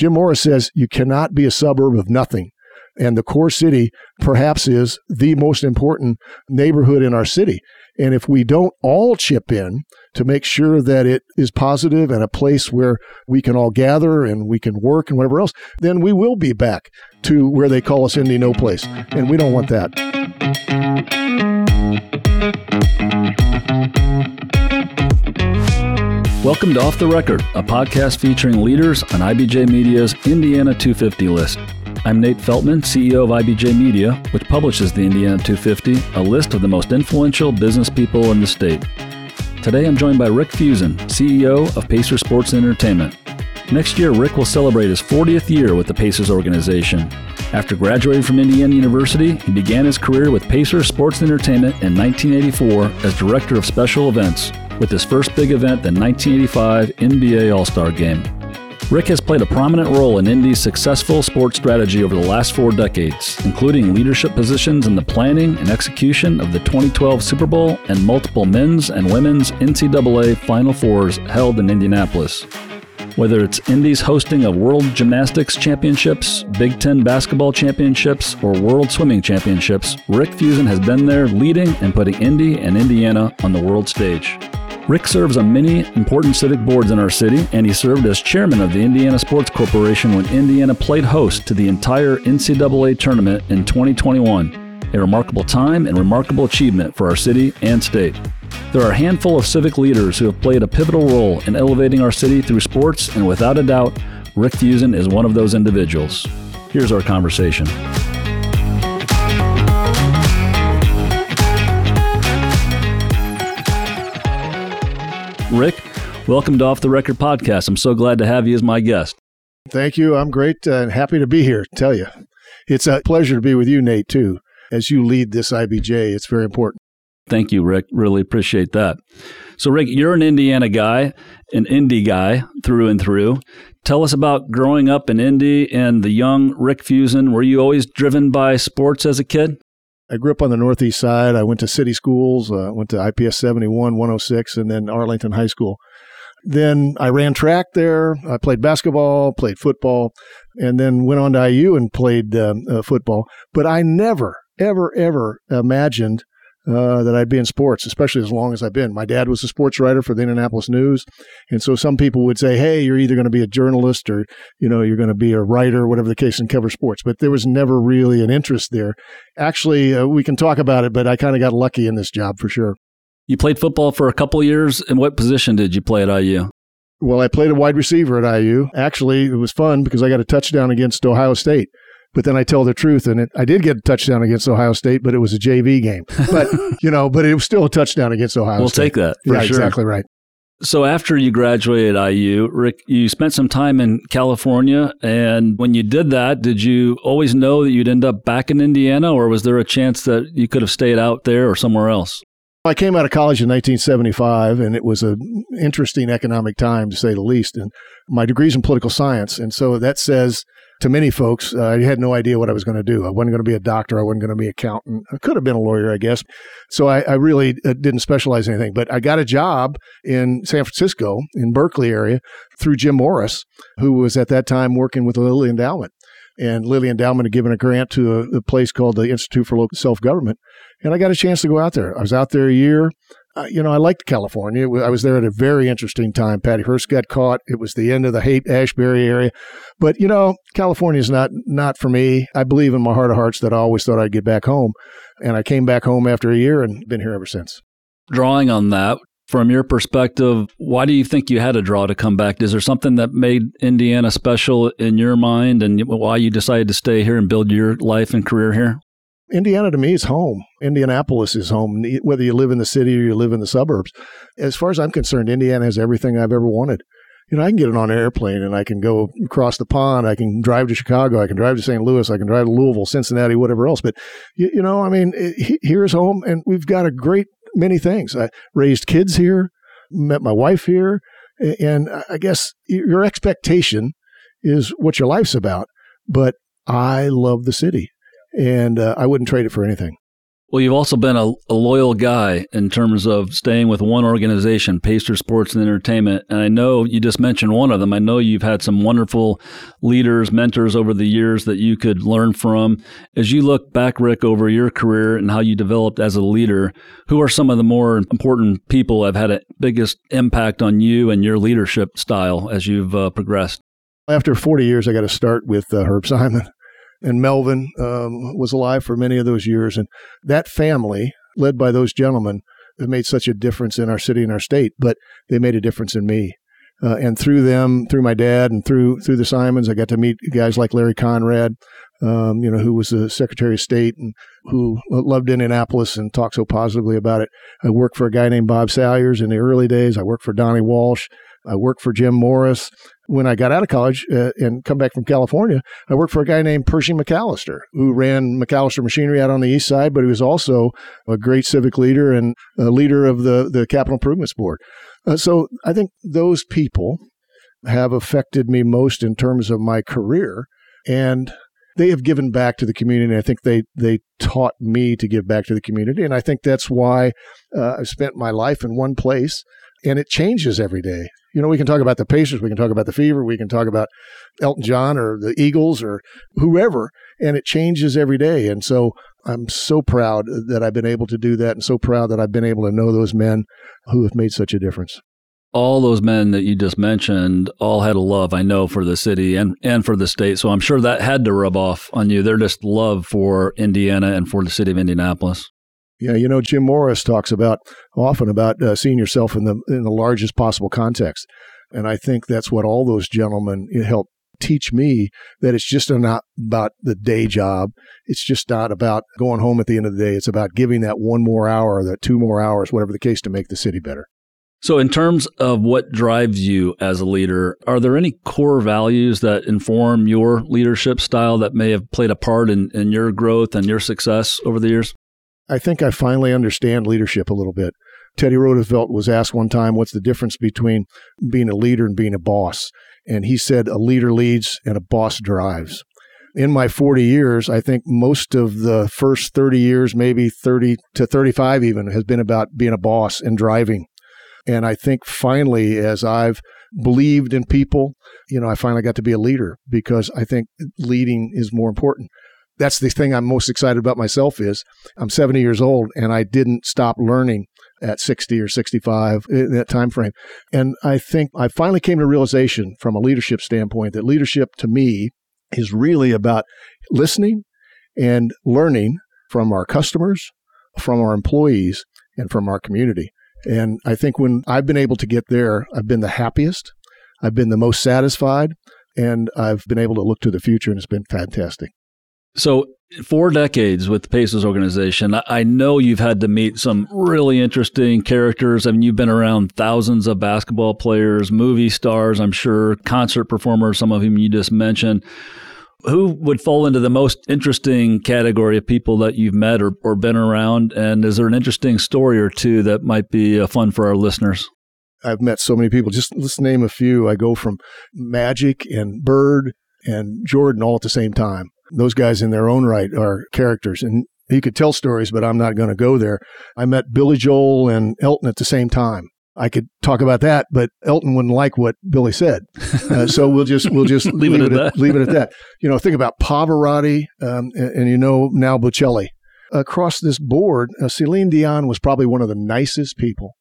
Jim Morris says you cannot be a suburb of nothing. And the core city perhaps is the most important neighborhood in our city. And if we don't all chip in to make sure that it is positive and a place where we can all gather and we can work and whatever else, then we will be back to where they call us Indy No Place. And we don't want that. Welcome to Off the Record, a podcast featuring leaders on IBJ Media's Indiana 250 list. I'm Nate Feltman, CEO of IBJ Media, which publishes the Indiana 250, a list of the most influential business people in the state. Today I'm joined by Rick Fuson, CEO of Pacer Sports Entertainment. Next year, Rick will celebrate his 40th year with the Pacers organization. After graduating from Indiana University, he began his career with Pacers Sports Entertainment in 1984 as Director of Special Events, with his first big event, the 1985 NBA All Star Game. Rick has played a prominent role in Indy's successful sports strategy over the last four decades, including leadership positions in the planning and execution of the 2012 Super Bowl and multiple men's and women's NCAA Final Fours held in Indianapolis. Whether it's Indy's hosting of World Gymnastics Championships, Big Ten Basketball Championships, or World Swimming Championships, Rick Fuson has been there leading and putting Indy and Indiana on the world stage. Rick serves on many important civic boards in our city, and he served as chairman of the Indiana Sports Corporation when Indiana played host to the entire NCAA tournament in 2021. A remarkable time and remarkable achievement for our city and state. There are a handful of civic leaders who have played a pivotal role in elevating our city through sports, and without a doubt, Rick Fuson is one of those individuals. Here's our conversation. Rick, welcome to Off the Record Podcast. I'm so glad to have you as my guest. Thank you. I'm great and happy to be here. Tell you, it's a pleasure to be with you, Nate, too. As you lead this IBJ, it's very important. Thank you, Rick. Really appreciate that. So, Rick, you're an Indiana guy, an Indy guy through and through. Tell us about growing up in Indy and the young Rick Fuson. Were you always driven by sports as a kid? I grew up on the Northeast side. I went to city schools, uh, went to IPS 71, 106, and then Arlington High School. Then I ran track there. I played basketball, played football, and then went on to IU and played um, uh, football. But I never, ever, ever imagined uh, that I'd be in sports, especially as long as I've been. My dad was a sports writer for the Indianapolis News, and so some people would say, "Hey, you're either going to be a journalist or you know you're going to be a writer, whatever the case, and cover sports." But there was never really an interest there. Actually, uh, we can talk about it, but I kind of got lucky in this job for sure. You played football for a couple years. In what position did you play at IU? Well, I played a wide receiver at IU. Actually, it was fun because I got a touchdown against Ohio State. But then I tell the truth, and it, I did get a touchdown against Ohio State, but it was a JV game. But you know, but it was still a touchdown against Ohio. State. We'll State. take that. yeah, sure. exactly right. So after you graduated IU, Rick, you spent some time in California, and when you did that, did you always know that you'd end up back in Indiana, or was there a chance that you could have stayed out there or somewhere else? I came out of college in 1975, and it was an interesting economic time to say the least. And my degree's in political science, and so that says to many folks, uh, I had no idea what I was going to do. I wasn't going to be a doctor. I wasn't going to be an accountant. I could have been a lawyer, I guess. So I, I really uh, didn't specialize in anything. But I got a job in San Francisco, in Berkeley area, through Jim Morris, who was at that time working with the Lilly Endowment. And Lilly Endowment had given a grant to a, a place called the Institute for Local Self Government. And I got a chance to go out there. I was out there a year. Uh, you know, I liked California. I was there at a very interesting time. Patty Hearst got caught. It was the end of the Haight-Ashbury area. But, you know, California is not, not for me. I believe in my heart of hearts that I always thought I'd get back home. And I came back home after a year and been here ever since. Drawing on that, from your perspective, why do you think you had to draw to come back? Is there something that made Indiana special in your mind and why you decided to stay here and build your life and career here? Indiana to me is home. Indianapolis is home, whether you live in the city or you live in the suburbs. As far as I'm concerned, Indiana has everything I've ever wanted. You know, I can get on an airplane and I can go across the pond. I can drive to Chicago. I can drive to St. Louis. I can drive to Louisville, Cincinnati, whatever else. But, you, you know, I mean, it, here's home and we've got a great many things. I raised kids here, met my wife here. And I guess your expectation is what your life's about. But I love the city and uh, I wouldn't trade it for anything. Well, you've also been a, a, loyal guy in terms of staying with one organization, Pacer Sports and Entertainment. And I know you just mentioned one of them. I know you've had some wonderful leaders, mentors over the years that you could learn from. As you look back, Rick, over your career and how you developed as a leader, who are some of the more important people have had a biggest impact on you and your leadership style as you've uh, progressed? After 40 years, I got to start with uh, Herb Simon and Melvin um, was alive for many of those years. And that family, led by those gentlemen, have made such a difference in our city and our state, but they made a difference in me. Uh, and through them, through my dad, and through through the Simons, I got to meet guys like Larry Conrad, um, you know, who was the Secretary of State and who loved Indianapolis and talked so positively about it. I worked for a guy named Bob Salyers in the early days. I worked for Donnie Walsh. I worked for Jim Morris. When I got out of college uh, and come back from California, I worked for a guy named Percy MacAllister, who ran MacAllister Machinery out on the east side, but he was also a great civic leader and a leader of the, the Capital Improvements Board. Uh, so I think those people have affected me most in terms of my career. And they have given back to the community. I think they they taught me to give back to the community, and I think that's why uh, I've spent my life in one place and it changes every day. You know, we can talk about the Pacers, we can talk about the Fever, we can talk about Elton John or the Eagles or whoever, and it changes every day. And so I'm so proud that I've been able to do that and so proud that I've been able to know those men who have made such a difference. All those men that you just mentioned all had a love, I know, for the city and, and for the state. So I'm sure that had to rub off on you. Their just love for Indiana and for the city of Indianapolis. Yeah, you know, Jim Morris talks about often about uh, seeing yourself in the in the largest possible context, and I think that's what all those gentlemen help teach me that it's just not about the day job. It's just not about going home at the end of the day. It's about giving that one more hour, that two more hours, whatever the case, to make the city better. So, in terms of what drives you as a leader, are there any core values that inform your leadership style that may have played a part in, in your growth and your success over the years? I think I finally understand leadership a little bit. Teddy Roosevelt was asked one time, what's the difference between being a leader and being a boss? And he said, a leader leads and a boss drives. In my 40 years, I think most of the first 30 years, maybe 30 to 35 even, has been about being a boss and driving. And I think finally, as I've believed in people, you know, I finally got to be a leader because I think leading is more important that's the thing I'm most excited about myself is I'm 70 years old and I didn't stop learning at 60 or 65 in that time frame. And I think I finally came to realization from a leadership standpoint that leadership to me is really about listening and learning from our customers, from our employees, and from our community. And I think when I've been able to get there, I've been the happiest, I've been the most satisfied, and I've been able to look to the future, and it's been fantastic. So, four decades with the Pacers organization, I know you've had to meet some really interesting characters. I mean, you've been around thousands of basketball players, movie stars, I'm sure, concert performers, some of whom you just mentioned. Who would fall into the most interesting category of people that you've met or, or been around? And is there an interesting story or two that might be uh, fun for our listeners? I've met so many people. Just let's name a few. I go from Magic and Bird and Jordan all at the same time those guys in their own right are characters. And he could tell stories, but I'm not going to go there. I met Billy Joel and Elton at the same time. I could talk about that, but Elton wouldn't like what Billy said, uh, so we'll just we'll just leave, leave, it, at, leave it at that. You know, think about Pavarotti, um, and, and, you know now Bocelli. Across this board, uh, Celine Dion was probably one of the nicest people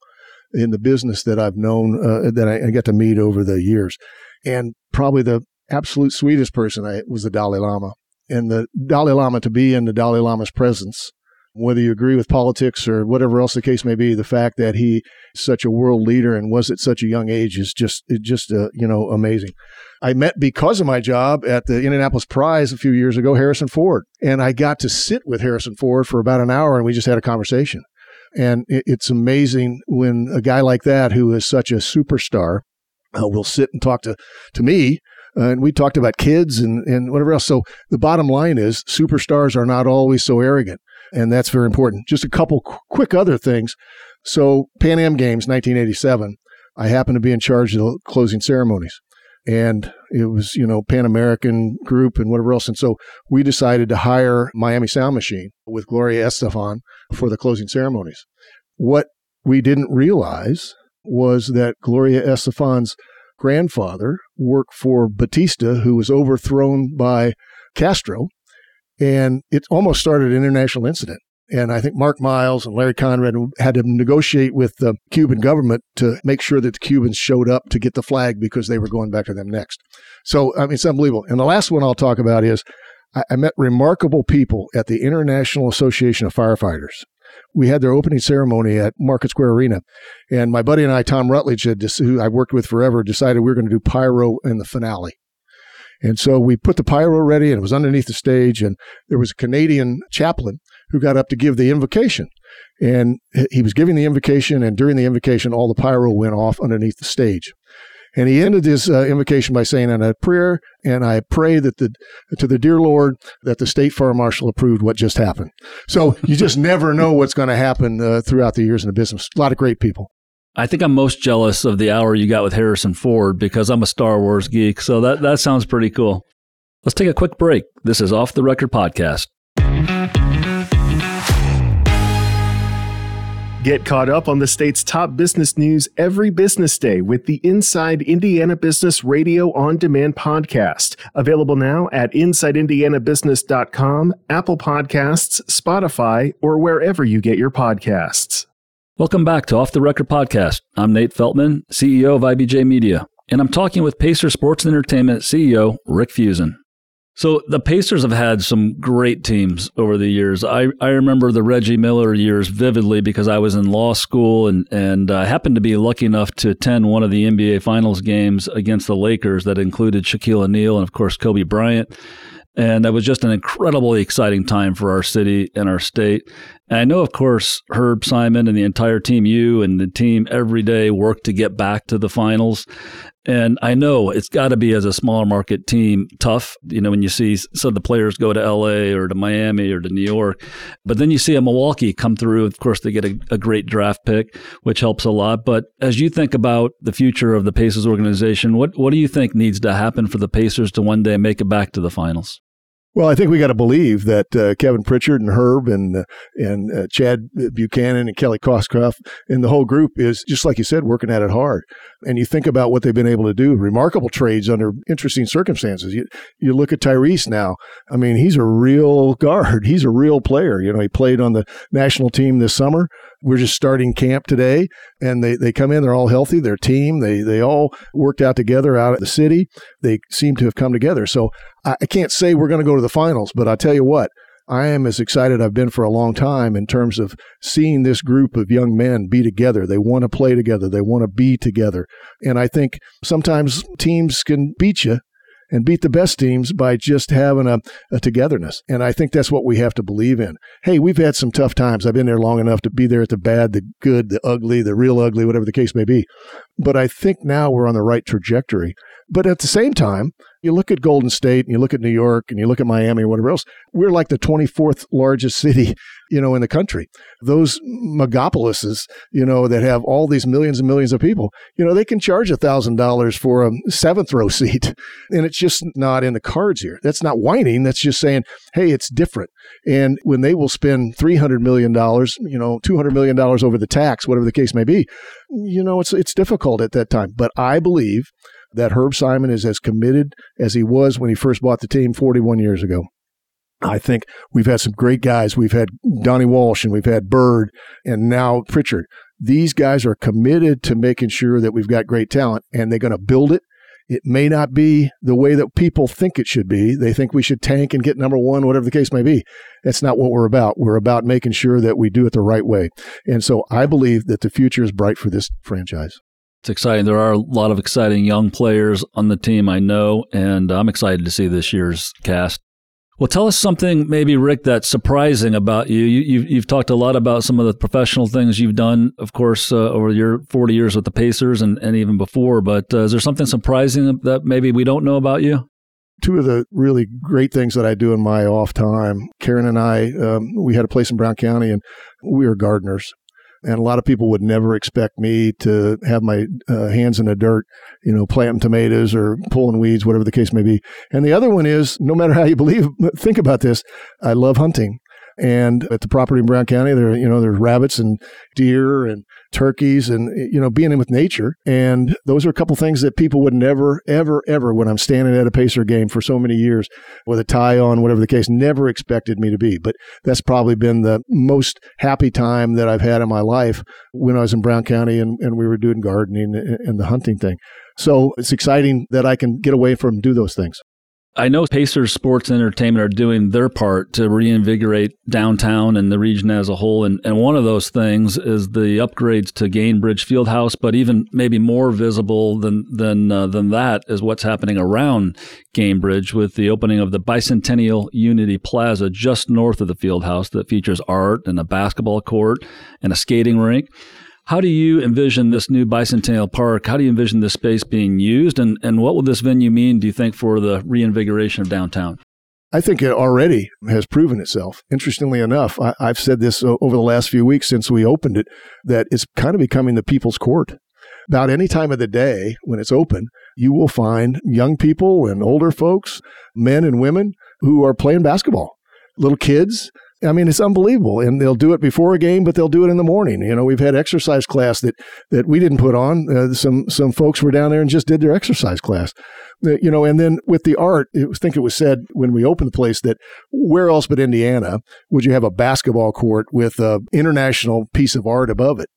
in the business that I've known uh, that I, I got to meet over the years, and probably the absolute sweetest person I was the Dalai Lama and the Dalai Lama to be in the Dalai Lama's presence, whether you agree with politics or whatever else the case may be, the fact that he such a world leader and was at such a young age is just just uh, you know amazing. I met because of my job at the Indianapolis Prize a few years ago, Harrison Ford, and I got to sit with Harrison Ford for about an hour, and we just had a conversation. And it's amazing when a guy like that, who is such a superstar, uh, will sit and talk to to me and we talked about kids and, and whatever else. So the bottom line is superstars are not always so arrogant. And that's very important. Just a couple qu- quick other things. So Pan Am Games, 1987, I happened to be in charge of the closing ceremonies. And it was, you know, Pan American group and whatever else. And so we decided to hire Miami Sound Machine with Gloria Estefan for the closing ceremonies. What we didn't realize was that Gloria Estefan's grandfather worked for Batista, who was overthrown by Castro. And it almost started an international incident. And I think Mark Miles and Larry Conrad had to negotiate with the Cuban government to make sure that the Cubans showed up to get the flag because they were going back to them next. So, I mean, it's unbelievable. And the last one I'll talk about is I, I met remarkable people at the International Association of Firefighters. We had their opening ceremony at Market Square Arena, and my buddy and I, Tom Rutledge, had, who I've worked with forever, decided we were going to do pyro in the finale. And so we put the pyro ready and it was underneath the stage. And there was a Canadian chaplain who got up to give the invocation. And he was giving the invocation. And during the invocation, all the pyro went off underneath the stage. And he ended his uh, invocation by saying, "And a prayer, and I pray that the to the dear Lord that the state fire marshal approved what just happened." So you just never know what's going to happen uh, throughout the years in the business. A lot of great people. I think I'm most jealous of the hour you got with Harrison Ford because I'm a Star Wars geek. So that, that sounds pretty cool. Let's take a quick break. This is Off the Record Podcast. Get caught up on the state's top business news every business day with the Inside Indiana Business Radio on Demand podcast. Available now at InsideIndianaBusiness.com, Apple Podcasts, Spotify, or wherever you get your podcasts. Welcome back to Off the Record Podcast. I'm Nate Feltman, CEO of IBJ Media, and I'm talking with Pacer Sports and Entertainment CEO Rick Fuson. So the Pacers have had some great teams over the years. I, I remember the Reggie Miller years vividly because I was in law school and and I happened to be lucky enough to attend one of the NBA Finals games against the Lakers that included Shaquille O'Neal and of course Kobe Bryant. And that was just an incredibly exciting time for our city and our state. And I know, of course, Herb Simon and the entire team, you and the team every day work to get back to the finals. And I know it's got to be as a smaller market team tough, you know, when you see some of the players go to LA or to Miami or to New York. But then you see a Milwaukee come through. Of course, they get a, a great draft pick, which helps a lot. But as you think about the future of the Pacers organization, what, what do you think needs to happen for the Pacers to one day make it back to the finals? Well, I think we got to believe that uh, Kevin Pritchard and Herb and uh, and uh, Chad Buchanan and Kelly Krauskopf and the whole group is just like you said, working at it hard. And you think about what they've been able to do, remarkable trades under interesting circumstances. You you look at Tyrese now. I mean, he's a real guard. He's a real player. You know, he played on the national team this summer. We're just starting camp today, and they, they come in. They're all healthy. Their team. They they all worked out together out at the city. They seem to have come together. So I, I can't say we're going to go to the finals, but I tell you what. I am as excited I've been for a long time in terms of seeing this group of young men be together. They want to play together. They want to be together. And I think sometimes teams can beat you and beat the best teams by just having a, a, togetherness. And I think that's what we have to believe in. Hey, we've had some tough times. I've been there long enough to be there at the bad, the good, the ugly, the real ugly, whatever the case may be. But I think now we're on the right trajectory. But at the same time, you look at Golden State and you look at New York and you look at Miami or whatever else, we're like the 24th largest city, you know, in the country. Those megapolises, you know, that have all these millions and millions of people, you know, they can charge $1,000 for a seventh row seat. And it's just not in the cards here. That's not whining. That's just saying, hey, it's different. And when they will spend $300 million, you know, $200 million over the tax, whatever the case may be, you know, it's, it's difficult at that time. But I believe that Herb Simon is as committed as he was when he first bought the team 41 years ago. I think we've had some great guys. We've had Donnie Walsh and we've had Bird and now Pritchard. These guys are committed to making sure that we've got great talent and they're going to build it. It may not be the way that people think it should be. They think we should tank and get number one, whatever the case may be. That's not what we're about. We're about making sure that we do it the right way. And so I believe that the future is bright for this franchise. It's exciting. There are a lot of exciting young players on the team, I know, and I'm excited to see this year's cast. Well, tell us something, maybe Rick, that's surprising about you. you have you've talked a lot about some of the professional things you've done, of course, uh, over your 40 years with the Pacers and, and even before. But uh, is there something surprising that maybe we don't know about you? Two of the really great things that I do in my off time, Karen and I, um, we had a place in Brown County, and we are gardeners. And a lot of people would never expect me to have my uh, hands in the dirt, you know, planting tomatoes or pulling weeds, whatever the case may be. And the other one is no matter how you believe, think about this, I love hunting. And at the property in Brown County, there, you know, there's rabbits and deer and turkeys and, you know, being in with nature. And those are a couple things that people would never, ever, ever, when I'm standing at a Pacer game for so many years with a tie on, whatever the case, never expected me to be. But that's probably been the most happy time that I've had in my life when I was in Brown County and, and we were doing gardening and the hunting thing. So it's exciting that I can get away from do those things. I know Pacers Sports Entertainment are doing their part to reinvigorate downtown and the region as a whole. And, and one of those things is the upgrades to Gainbridge Fieldhouse, but even maybe more visible than, than, uh, than that is what's happening around Gainbridge with the opening of the Bicentennial Unity Plaza just north of the Fieldhouse that features art and a basketball court and a skating rink. How do you envision this new Bicentennial Park? How do you envision this space being used? And, and what will this venue mean, do you think, for the reinvigoration of downtown? I think it already has proven itself. Interestingly enough, I, have said this over the last few weeks since we opened it, that it's kind of becoming the people's court. About any time of the day when it's open, you will find young people and older folks, men and women who are playing basketball, little kids I mean, it's unbelievable. And they'll do it before a game, but they'll do it in the morning. You know, we've had exercise class that, that we didn't put on. Uh, some, some folks were down there and just did their exercise class. Uh, you know, and then with the art, I think it was said when we opened the place that where else but Indiana would you have a basketball court with an international piece of art above it?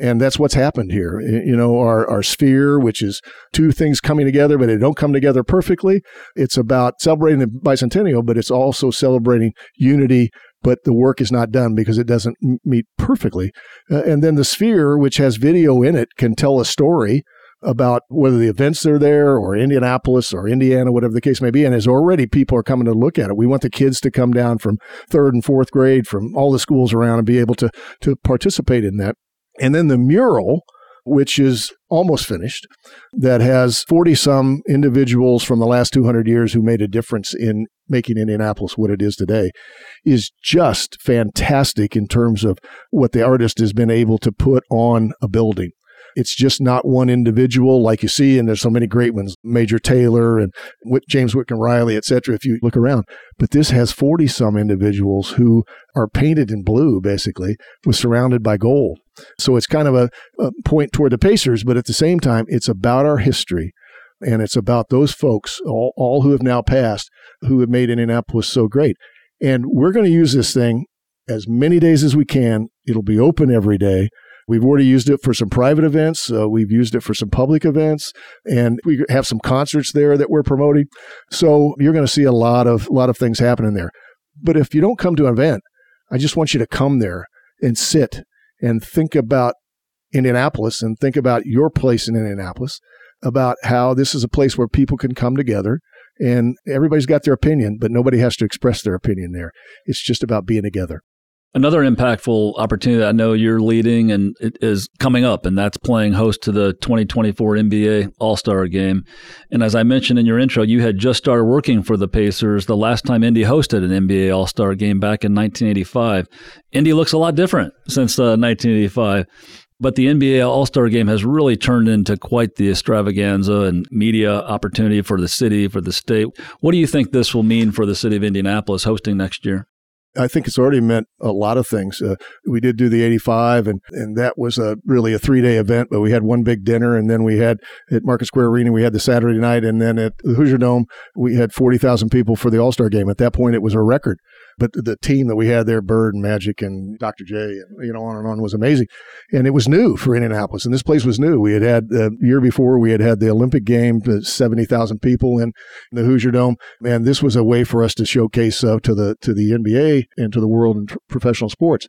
And that's what's happened here. You know, our, our sphere, which is two things coming together, but they don't come together perfectly. It's about celebrating the bicentennial, but it's also celebrating unity but the work is not done because it doesn't meet perfectly. Uh, and then the sphere, which has video in it, can tell a story about whether the events are there or Indianapolis or Indiana, whatever the case may be. And as already people are coming to look at it, we want the kids to come down from third and fourth grade from all the schools around and be able to, to participate in that. And then the mural, which is almost finished, that has 40 some individuals from the last 200 years who made a difference in making Indianapolis what it is today, is just fantastic in terms of what the artist has been able to put on a building. It's just not one individual like you see, and there's so many great ones, Major Taylor and James Whitcomb Riley, et cetera, if you look around. But this has 40 some individuals who are painted in blue, basically, was surrounded by gold. So it's kind of a, a point toward the Pacers, but at the same time, it's about our history. And it's about those folks, all, all who have now passed, who have made Indianapolis so great. And we're going to use this thing as many days as we can. It'll be open every day. We've already used it for some private events. Uh, we've used it for some public events, and we have some concerts there that we're promoting. So you're going to see a lot of a lot of things happening there. But if you don't come to an event, I just want you to come there and sit and think about Indianapolis and think about your place in Indianapolis, about how this is a place where people can come together and everybody's got their opinion, but nobody has to express their opinion there. It's just about being together. Another impactful opportunity I know you're leading and it is coming up, and that's playing host to the 2024 NBA All Star game. And as I mentioned in your intro, you had just started working for the Pacers the last time Indy hosted an NBA All Star game back in 1985. Indy looks a lot different since uh, 1985. But the NBA All Star game has really turned into quite the extravaganza and media opportunity for the city, for the state. What do you think this will mean for the city of Indianapolis hosting next year? I think it's already meant a lot of things. Uh, we did do the 85, and, and that was a, really a three day event, but we had one big dinner, and then we had at Market Square Arena, we had the Saturday night, and then at the Hoosier Dome, we had 40,000 people for the All Star game. At that point, it was a record. But the team that we had there, Bird and Magic and Dr. J, and you know, on and on, was amazing. And it was new for Indianapolis, and this place was new. We had had the uh, year before we had had the Olympic game, seventy thousand people in, the Hoosier Dome, and this was a way for us to showcase uh, to the to the NBA and to the world in professional sports.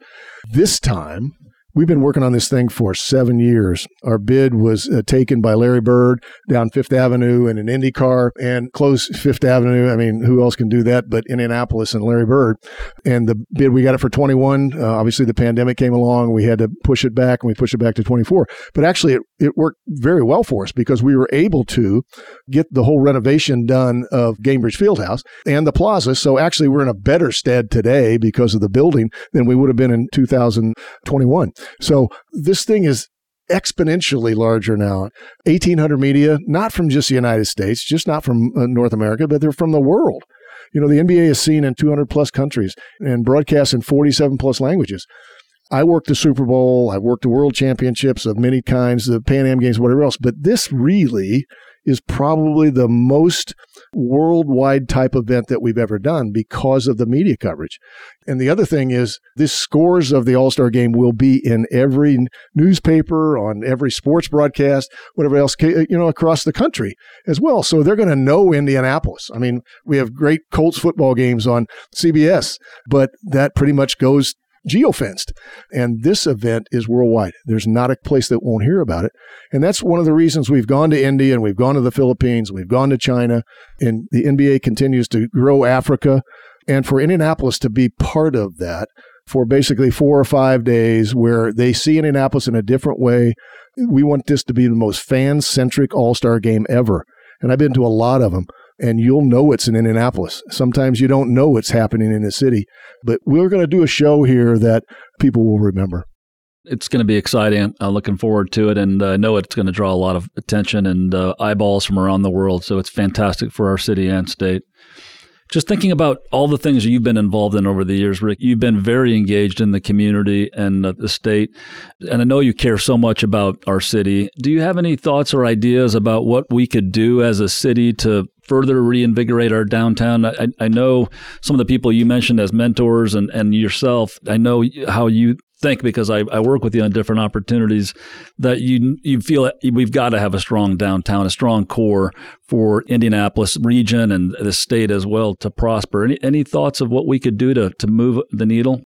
This time, We've been working on this thing for seven years. Our bid was uh, taken by Larry Bird down Fifth Avenue in an Indy car and close Fifth Avenue. I mean, who else can do that but Indianapolis and Larry Bird? And the bid, we got it for 21. Uh, obviously, the pandemic came along. We had to push it back and we pushed it back to 24. But actually, it, it worked very well for us because we were able to get the whole renovation done of Gainbridge Fieldhouse and the plaza. So actually, we're in a better stead today because of the building than we would have been in 2021. So this thing is exponentially larger now. 1800 media, not from just the United States, just not from uh, North America, but they're from the world. You know, the NBA is seen in 200 plus countries and broadcast in 47 plus languages. I worked the Super Bowl, I've worked the World Championships of many kinds, the Pan Am Games, whatever else, but this really is probably the most worldwide type event that we've ever done because of the media coverage. And the other thing is, this scores of the All Star game will be in every newspaper, on every sports broadcast, whatever else, you know, across the country as well. So they're going to know Indianapolis. I mean, we have great Colts football games on CBS, but that pretty much goes geofenced. And this event is worldwide. There's not a place that won't hear about it. And that's one of the reasons we've gone to India and we've gone to the Philippines, we've gone to China, and the NBA continues to grow Africa. And for Indianapolis to be part of that for basically four or five days where they see Indianapolis in a different way, we want this to be the most fan centric all star game ever. And I've been to a lot of them and you'll know it's in Indianapolis. Sometimes you don't know what's happening in the city, but we're going to do a show here that people will remember. It's going to be exciting. I'm looking forward to it, and I know it's going to draw a lot of attention and uh, eyeballs from around the world. So it's fantastic for our city and state. Just thinking about all the things you've been involved in over the years, Rick, you've been very engaged in the community and the state. And I know you care so much about our city. Do you have any thoughts or ideas about what we could do as a city to further reinvigorate our downtown? I, I know some of the people you mentioned as mentors and, and yourself. I know how you think because I, I work with you on different opportunities that you you feel we've got to have a strong downtown, a strong core for Indianapolis region and the state as well to prosper. Any any thoughts of what we could do to to move the needle?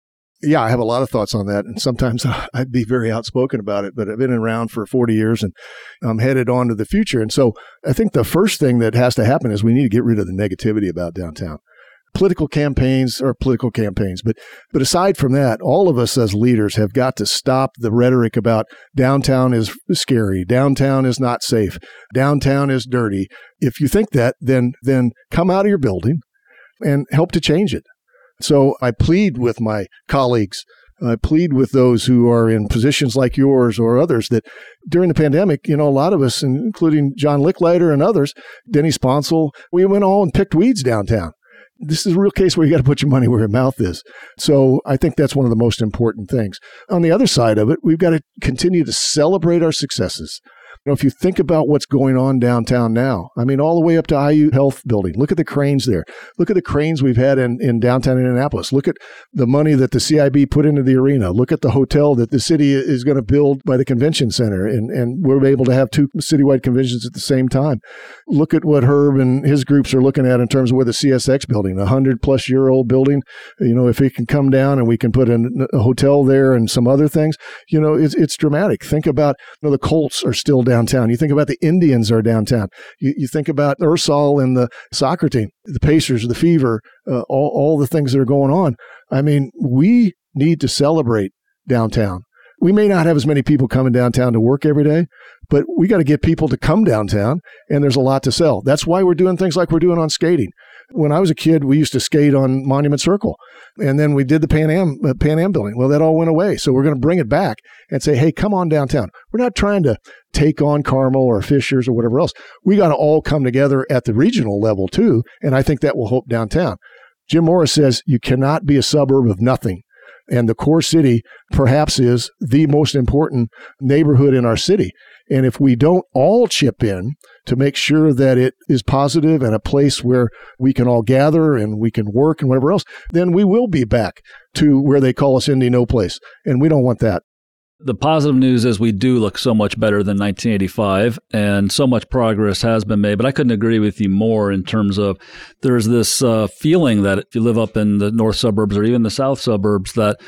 Yeah, I have a lot of thoughts on that. And sometimes I'd be very outspoken about it, but I've been around for 40 years and I'm headed on to the future. And so I think the first thing that has to happen is we need to get rid of the negativity about downtown. Political campaigns are political campaigns, but but aside from that, all of us as leaders have got to stop the rhetoric about downtown is scary, downtown is not safe, downtown is dirty. If you think that, then then come out of your building and help to change it. So I plead with my colleagues. I plead with those who are in positions like yours or others that during the pandemic, you know, a lot of us, including John Lechleiter and others, Denny Sponsel, we went all and picked weeds downtown. This is a real case where you got to put your money where your mouth is. So I think that's one of the most important things. On the other side of it, we've got to continue to celebrate our successes. You know, if you think about what's going on downtown now, I mean, all the way up to IU Health Building, look at the cranes there. Look at the cranes we've had in, in downtown Indianapolis. Look at the money that the CIB put into the arena. Look at the hotel that the city is going to build by the convention center. And, and we're able to have two citywide conventions at the same time. Look at what Herb and his groups are looking at in terms of where the CSX building, a hundred plus year old building, you know, if it can come down and we can put a, a hotel there and some other things, you know, it's, it's dramatic. Think about, you know, the Colts are still downtown. You think about the Indians are downtown. You, you think about Ersal and the soccer team, the Pacers, the Fever, uh, all, all the things that are going on. I mean, we need to celebrate downtown. We may not have as many people coming downtown to work every day, but we got to get people to come downtown, and there's a lot to sell. That's why we're doing things like we're doing on skating. When I was a kid, we used to skate on Monument Circle, and then we did the Pan Am uh, Pan Am building. Well, that all went away, so we're going to bring it back and say, "Hey, come on downtown." We're not trying to take on Carmel or Fishers or whatever else. We got to all come together at the regional level too, and I think that will help downtown. Jim Morris says you cannot be a suburb of nothing. And the core city perhaps is the most important neighborhood in our city. And if we don't all chip in to make sure that it is positive and a place where we can all gather and we can work and whatever else, then we will be back to where they call us Indy No Place. And we don't want that. The positive news is we do look so much better than 1985, and so much progress has been made. But I couldn't agree with you more in terms of there's this uh, feeling that if you live up in the north suburbs or even the south suburbs, that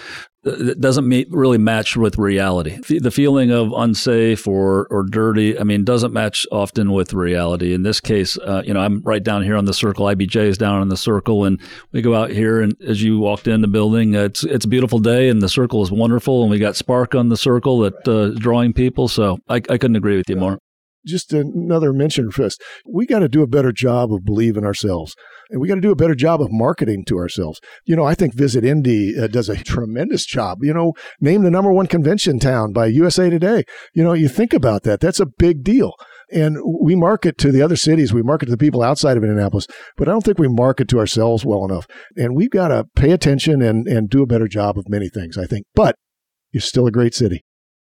it doesn't meet, really match with reality. The feeling of unsafe or or dirty, I mean, doesn't match often with reality. In this case, uh, you know, I'm right down here on the circle. IBJ is down on the circle, and we go out here, and as you walked in the building, uh, it's it's a beautiful day, and the circle is wonderful, and we got Spark on the circle that uh, drawing people. So I, I couldn't agree with you more just another mention for us. We got to do a better job of believing ourselves. And we got to do a better job of marketing to ourselves. You know, I think Visit Indy uh, does a tremendous job. You know, named the number one convention town by USA Today. You know, you think about that. That's a big deal. And we market to the other cities, we market to the people outside of Indianapolis, but I don't think we market to ourselves well enough. And we've got to pay attention and, and do a better job of many things, I think. But you're still a great city.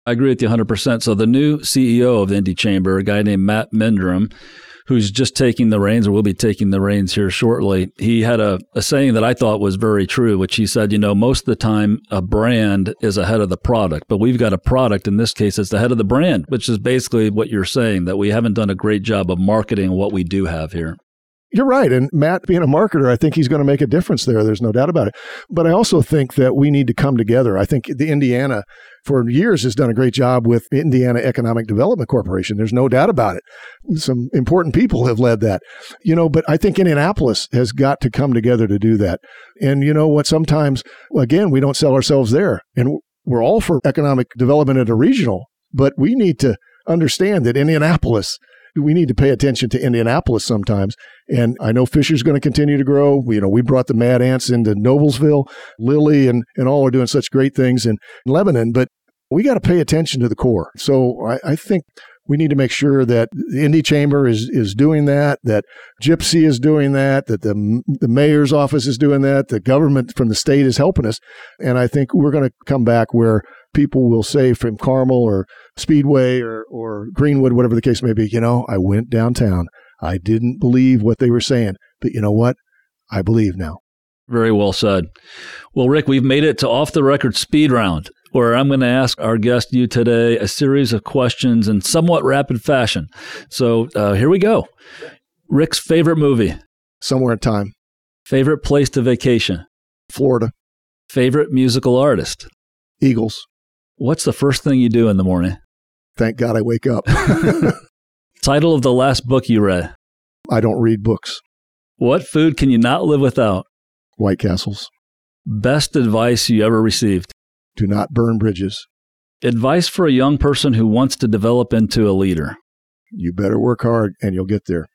I agree with you 100%. So the new CEO of the Indy Chamber, a guy named Matt Meldrum, who's just taking the reins or will be taking the reins here shortly, he had a, a saying that I thought was very true, which he said, you know, most of the time a brand is ahead of the product, but we've got a product, in this case, it's the head of the brand, which is basically what you're saying, that we haven't done a great job of marketing what we do have here. You're right. And Matt, being a marketer, I think he's going to make a difference there. There's no doubt about it. But I also think that we need to come together. I think the Indiana, for years, has done a great job with Indiana Economic Development Corporation. There's no doubt about it. Some important people have led that, you know, but I think Indianapolis has got to come together to do that. And you know what? Sometimes, again, we don't sell ourselves there. And we're all for economic development at a regional, but we need to understand that Indianapolis we need to pay attention to Indianapolis sometimes. And I know Fishers going to continue to grow. You know, we brought the Mad Ants into Noblesville, Lilly, and, and all are doing such great things in Lebanon, but we got to pay attention to the core. So I, I think we need to make sure that the Indy Chamber is is doing that, that GIPC is doing that, that the the mayor's office is doing that, the government from the state is helping us, and I think we're going to come back where people will say from Carmel or Speedway or, or Greenwood, whatever the case may be, you know, I went downtown. I didn't believe what they were saying, but you know what? I believe now. Very well said. Well, Rick, we've made it to off the record speed round, where I'm going to ask our guest you today a series of questions in somewhat rapid fashion. So uh, here we go. Rick's favorite movie? Somewhere in time. Favorite place to vacation? Florida. Favorite musical artist? Eagles. What's the first thing you do in the morning? Thank God I wake up. Title of the last book you read? I don't read books. What food can you not live without? White Castles. Best advice you ever received? Do not burn bridges. Advice for a young person who wants to develop into a leader? You better work hard and you'll get there.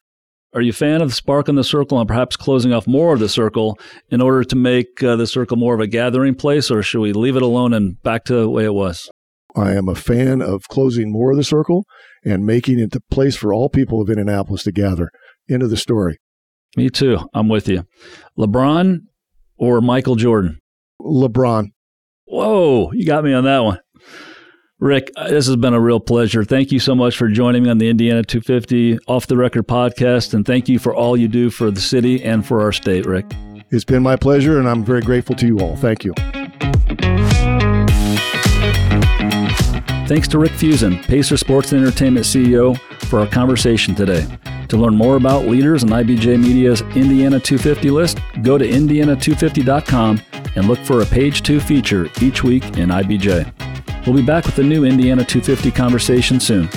Are you a fan of spark in the circle and perhaps closing off more of the circle in order to make uh, the circle more of a gathering place, or should we leave it alone and back to the way it was? I am a fan of closing more of the circle and making it the place for all people of Indianapolis to gather into the story. Me too. I'm with you. LeBron or Michael Jordan? LeBron. Whoa, you got me on that one. Rick, uh, this has been a real pleasure. Thank you so much for joining me on the Indiana 250 Off the Record podcast. And thank you for all you do for the city and for our state, Rick. It's been my pleasure, and I'm very grateful to you all. Thank you. Thanks to Rick Fuson, Pacer Sports and Entertainment CEO, for our conversation today. To learn more about leaders in IBJ Media's Indiana 250 list, go to indiana250.com and look for a page two feature each week in IBJ. We'll be back with a new Indiana 250 conversation soon.